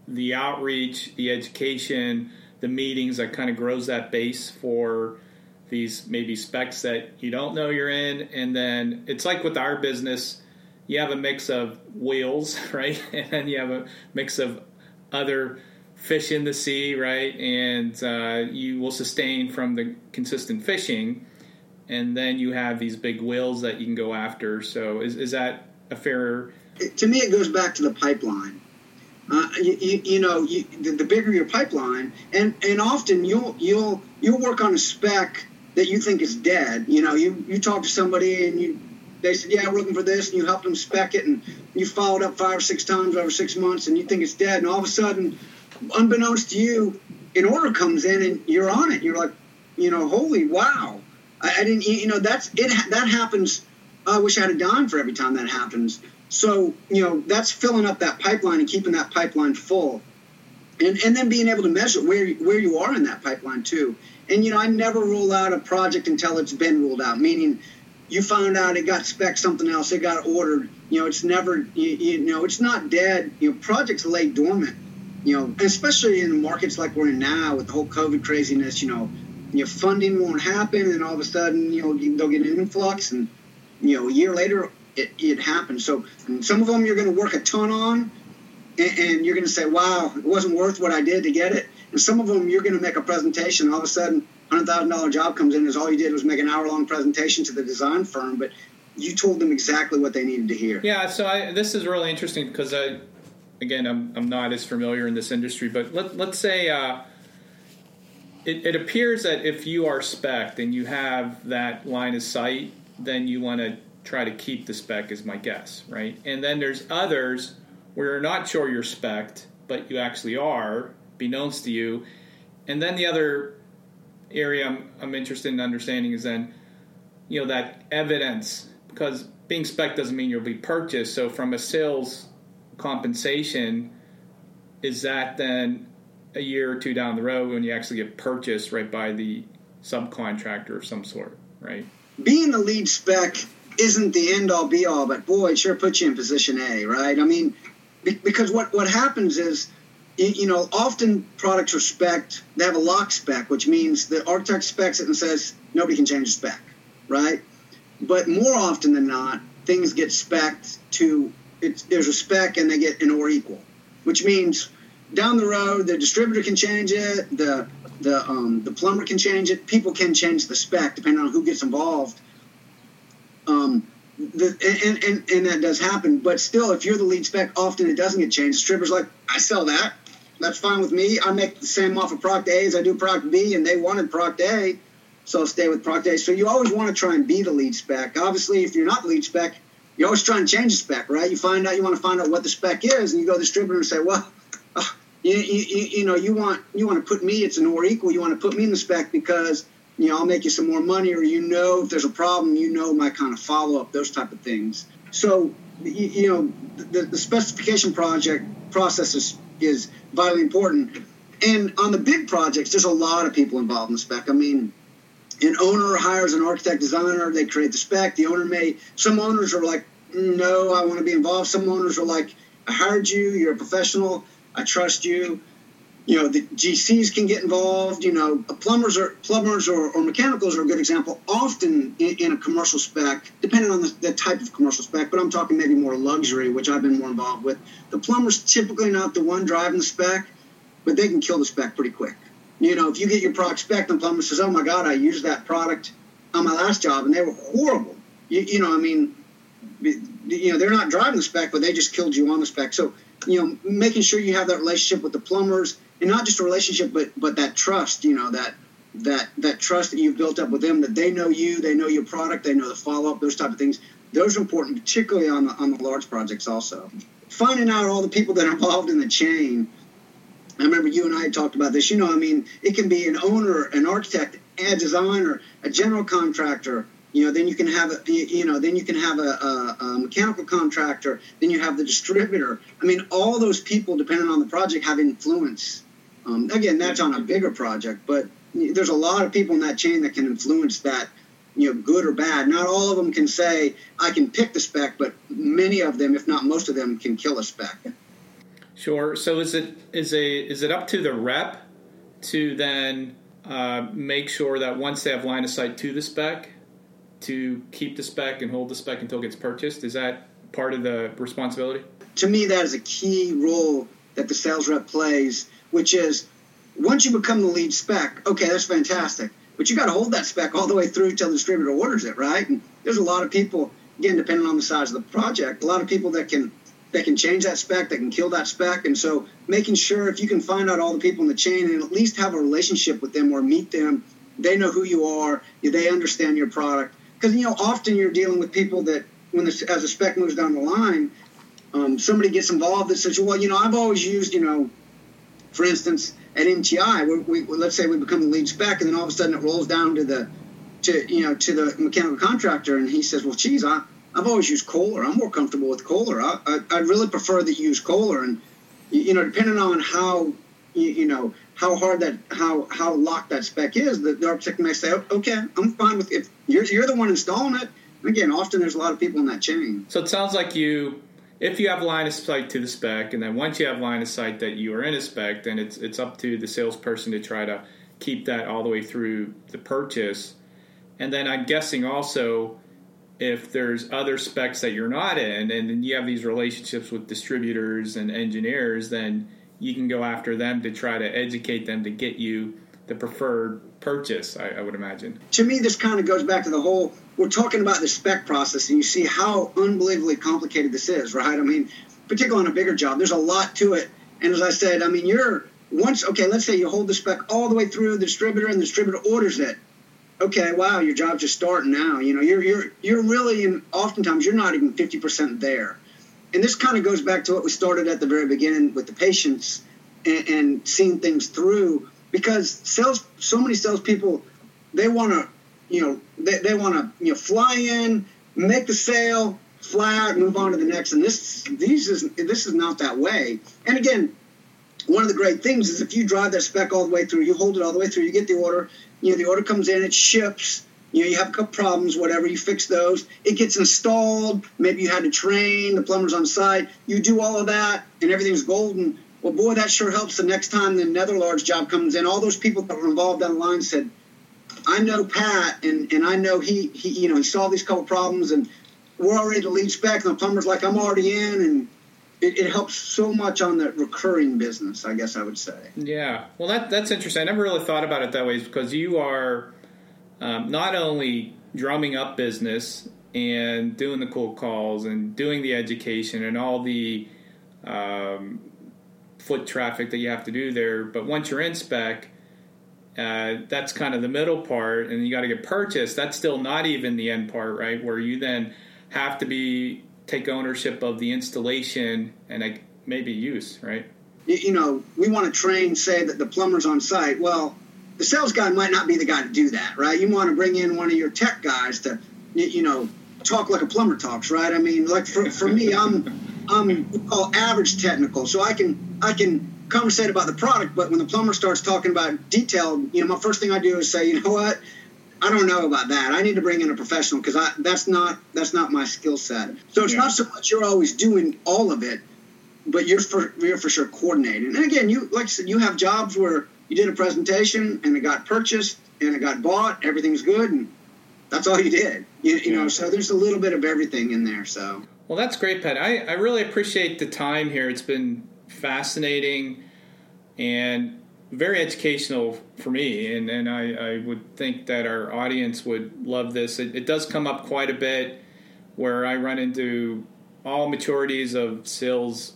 the outreach, the education, the meetings that kind of grows that base for these maybe specs that you don't know you're in. And then it's like with our business, you have a mix of wheels, right? And you have a mix of other fish in the sea, right? And uh, you will sustain from the consistent fishing. And then you have these big whales that you can go after. So is, is that a fair? To me, it goes back to the pipeline. Uh, you, you, you, know, you, the, the, bigger your pipeline, and, and often you'll you'll you'll work on a spec that you think is dead. You know, you, you talk to somebody and you they said, yeah, we're looking for this, and you help them spec it, and you followed up five or six times over six months, and you think it's dead, and all of a sudden, unbeknownst to you, an order comes in, and you're on it. You're like, you know, holy wow! I, I didn't, you know, that's it. That happens. I wish I had a dime for every time that happens. So, you know, that's filling up that pipeline and keeping that pipeline full. And, and then being able to measure where, where you are in that pipeline too. And you know, I never rule out a project until it's been ruled out. Meaning, you found out it got spec something else, it got ordered. You know, it's never, you, you know, it's not dead. You know, projects lay dormant. You know, especially in markets like we're in now with the whole COVID craziness. You know, your funding won't happen, and all of a sudden, you know, they'll get an influx, and you know, a year later, it, it happens. So some of them you're going to work a ton on, and, and you're going to say, "Wow, it wasn't worth what I did to get it." And some of them you're going to make a presentation. All of a sudden, hundred thousand dollar job comes in. Is all you did was make an hour long presentation to the design firm, but you told them exactly what they needed to hear. Yeah. So I, this is really interesting because I, again, I'm I'm not as familiar in this industry, but let let's say. Uh, it, it appears that if you are spec and you have that line of sight, then you want to try to keep the spec, is my guess, right? And then there's others where you're not sure you're spec but you actually are, be beknownst to you. And then the other area I'm, I'm interested in understanding is then, you know, that evidence, because being spec doesn't mean you'll be purchased. So from a sales compensation, is that then a year or two down the road when you actually get purchased right by the subcontractor of some sort, right? Being the lead spec isn't the end all be all, but boy, it sure puts you in position A, right? I mean, because what, what happens is you know, often products are spec they have a lock spec, which means the architect specs it and says nobody can change the spec, right? But more often than not, things get spec to there's a spec and they get an or equal, which means down the road the distributor can change it, the the um, the plumber can change it, people can change the spec depending on who gets involved. Um, the, and, and, and that does happen, but still, if you're the lead spec, often it doesn't get changed. Distributor's like, I sell that that's fine with me. I make the same off of Product A as I do Product B, and they wanted Product A, so I'll stay with Product A. So you always want to try and be the lead spec. Obviously, if you're not the lead spec, you're always try and change the spec, right? You find out you want to find out what the spec is, and you go to the distributor and say, well, uh, you, you, you know, you want you want to put me, it's an or equal. You want to put me in the spec because you know I'll make you some more money, or you know if there's a problem, you know my kind of follow up, those type of things. So you, you know the, the specification project process is is vitally important. And on the big projects, there's a lot of people involved in the spec. I mean, an owner hires an architect designer, they create the spec. The owner may, some owners are like, no, I want to be involved. Some owners are like, I hired you, you're a professional, I trust you. You know the GCs can get involved. You know, plumbers or plumbers or, or mechanicals are a good example. Often in, in a commercial spec, depending on the, the, type of commercial spec, but I'm talking maybe more luxury, which I've been more involved with. The plumber's typically not the one driving the spec, but they can kill the spec pretty quick. You know, if you get your product spec, and the plumber says, "Oh my God, I used that product on my last job, and they were horrible." You, you know, I mean, you know, they're not driving the spec, but they just killed you on the spec. So you know, making sure you have that relationship with the plumbers and not just a relationship, but but that trust, you know, that that that trust that you've built up with them, that they know you, they know your product, they know the follow up, those type of things. Those are important, particularly on the on the large projects. Also, finding out all the people that are involved in the chain. I remember you and I had talked about this. You know, I mean, it can be an owner, an architect, a designer, a general contractor, you know, then you can have a, you know, then you can have a, a, a, mechanical contractor. Then you have the distributor. I mean, all those people, depending on the project, have influence. Um, again, that's on a bigger project, but there's a lot of people in that chain that can influence that, you know, good or bad. Not all of them can say I can pick the spec, but many of them, if not most of them, can kill a spec. Sure. So is it is a is it up to the rep to then uh, make sure that once they have line of sight to the spec, to keep the spec and hold the spec until it gets purchased? Is that part of the responsibility? To me, that is a key role that the sales rep plays, which is once you become the lead spec, okay, that's fantastic. But you got to hold that spec all the way through till the distributor orders it, right? And there's a lot of people, again, depending on the size of the project, a lot of people that can that can change that spec, that can kill that spec. And so making sure if you can find out all the people in the chain and at least have a relationship with them or meet them, they know who you are, they understand your product, because you know often you're dealing with people that when this, as a spec moves down the line, um, somebody gets involved that says, well, you know, I've always used, you know, for instance, at MTI, we, we, let's say we become the lead spec, and then all of a sudden it rolls down to the, to you know, to the mechanical contractor, and he says, well, geez, I, I've always used Kohler. I'm more comfortable with Kohler. I, I, I really prefer that you use Kohler, and you know, depending on how you, you know how hard that how how locked that spec is, the, the architect may say, okay, I'm fine with if you're you're the one installing it. again, often there's a lot of people in that chain. So it sounds like you, if you have line of sight to the spec, and then once you have line of sight that you are in a spec, then it's it's up to the salesperson to try to keep that all the way through the purchase. And then I'm guessing also if there's other specs that you're not in, and then you have these relationships with distributors and engineers, then you can go after them to try to educate them to get you the preferred purchase, I, I, would imagine. To me, this kind of goes back to the whole we're talking about the spec process, and you see how unbelievably complicated this is, right? I mean, particularly on a bigger job, there's a lot to it. And as I said, I mean, you're once, okay, let's say you hold the spec all the way through the distributor and the distributor orders it. Okay, wow, your job's just starting now. You know, you're you're you're really, and oftentimes you're not even 50% there and this kind of goes back to what we started at the very beginning with the patience and, and seeing things through because sales so many salespeople they want to you know they, they want to you know fly in make the sale fly out move on to the next. And this these is this is not that way. And again one of the great things is if you drive that spec all the way through you hold it all the way through you get the order you know the order comes in it ships you know, you have a couple problems, whatever, you fix those. It gets installed. Maybe you had to train the plumbers on site. You do all of that, and everything's golden. Well, boy, that sure helps the next time the another large job comes in. All those people that were involved down the line said, I know Pat, and, and I know he, he, you know, he solved these couple problems, and we're already the lead spec, and the plumber's like, I'm already in, and it, it, helps so much on the recurring business, I guess I would say. Yeah. Well, that, that's interesting. I never really thought about it that way because you are – um, not only drumming up business and doing the cold calls and doing the education and all the um, foot traffic that you have to do there, but once you're in spec, uh, that's kind of the middle part, and you got to get purchased. That's still not even the end part, right? Where you then have to be take ownership of the installation and maybe use, right? You know, we want to train, say that the plumber's on site. Well, the sales guy might not be the guy to do that, right? You want to bring in one of your tech guys to, you know, talk like a plumber talks, right? I mean, like for, for me, I'm I'm we call average technical, so I can I can conversate about the product, but when the plumber starts talking about detail, you know, my first thing I do is say, you know what, I don't know about that. I need to bring in a professional because I that's not that's not my skill set. So it's yeah. not so much you're always doing all of it, but you're for you're for sure coordinating. And again, you like I said, you have jobs where you did a presentation and it got purchased and it got bought, everything's good, and that's all you did. You, you know, so there's a little bit of everything in there. So well, that's great, Pat. I, I really appreciate the time here. It's been fascinating and very educational for me, and, and I, I would think that our audience would love this. It, it does come up quite a bit where I run into all maturities of sales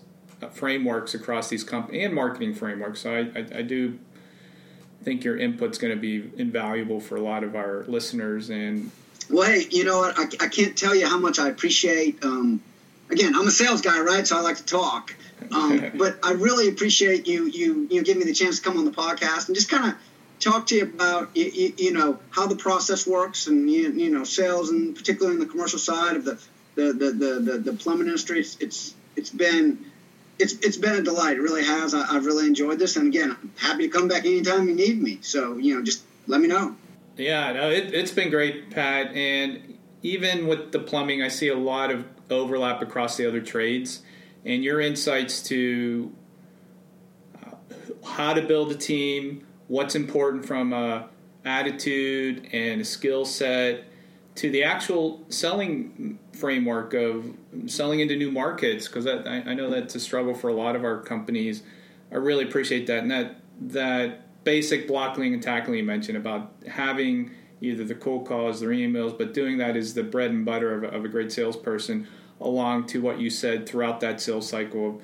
frameworks across these companies and marketing frameworks. So I, I, I do think your input's going to be invaluable for a lot of our listeners. And well, hey, you know what? I, I can't tell you how much I appreciate. Um, again, I'm a sales guy, right? So I like to talk. Um, but I really appreciate you you you giving me the chance to come on the podcast and just kind of talk to you about you, you, know how the process works and you, you know sales and particularly in the commercial side of the the the the, the, the plumbing industry. It's, it's it's been it's it's been a delight. It really has. I, have really enjoyed this, and again, I'm happy to come back anytime you need me. So you know, just let me know. Yeah, no, it, it's been great, Pat. And even with the plumbing, I see a lot of overlap across the other trades and your insights to uh, how to build a team, what's important from a attitude and a skill set to the actual selling framework of selling into new markets because I, I know that's a struggle for a lot of our companies. I really appreciate that and that that basic blocking and tackling you mentioned about having either the cold calls, the emails, but doing that is the bread and butter of a, of a great salesperson along to what you said throughout that sales cycle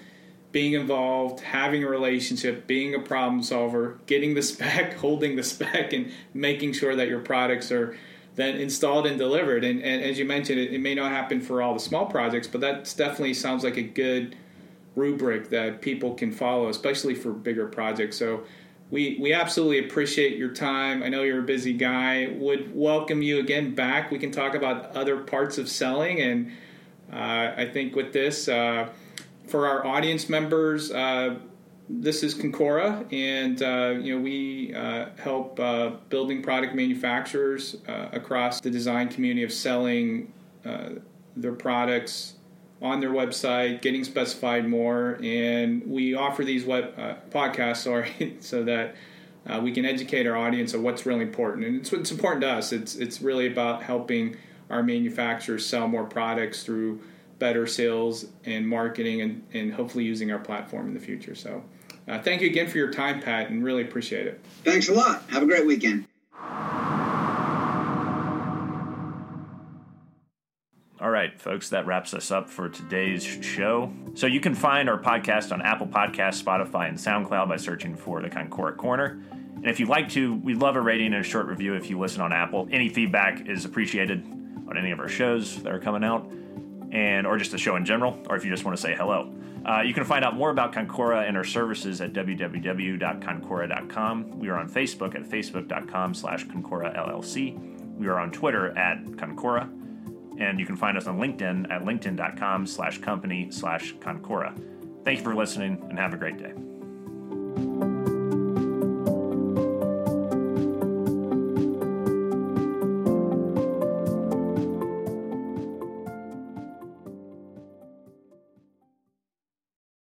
being involved, having a relationship, being a problem solver, getting the spec, holding the spec, and making sure that your products are then installed and delivered. And, and as you mentioned, it, it, may not happen for all the small projects, but that definitely sounds like a good rubric that people can follow, especially for bigger projects. So we, we absolutely appreciate your time. I know you're a busy guy. Would welcome you again back. We can talk about other parts of selling and uh, I think with this, uh, for our audience members, uh, this is Concora, and uh, you know we uh, help uh, building product manufacturers across the design community of selling their products on their website, getting specified more, and we offer these web uh, podcasts, sorry, so that uh, we can educate our audience of what's really important. And it's, it's important to us. It's it's really about helping our manufacturers sell more products through better sales and marketing and, and hopefully using our platform in the future. So uh, thank you again for your time, Pat, and really appreciate it. Thanks a lot. Have a great weekend. All right, folks, that wraps us up for today's show. So you can find our podcast on Apple Podcasts, Spotify, and SoundCloud by searching for the Concora Corner. And if you'd like to, we'd love a rating and a short review if you listen on Apple. Any feedback is appreciated on any of our shows that are coming out, and or just the show in general, or if you just want to say hello. Uh, you can find out more about Concora and our services at www.concora.com. We are on Facebook at facebook.com slash Concora LLC. We are on Twitter at Concora. And you can find us on LinkedIn at linkedin.com slash company slash Concora. Thank you for listening and have a great day.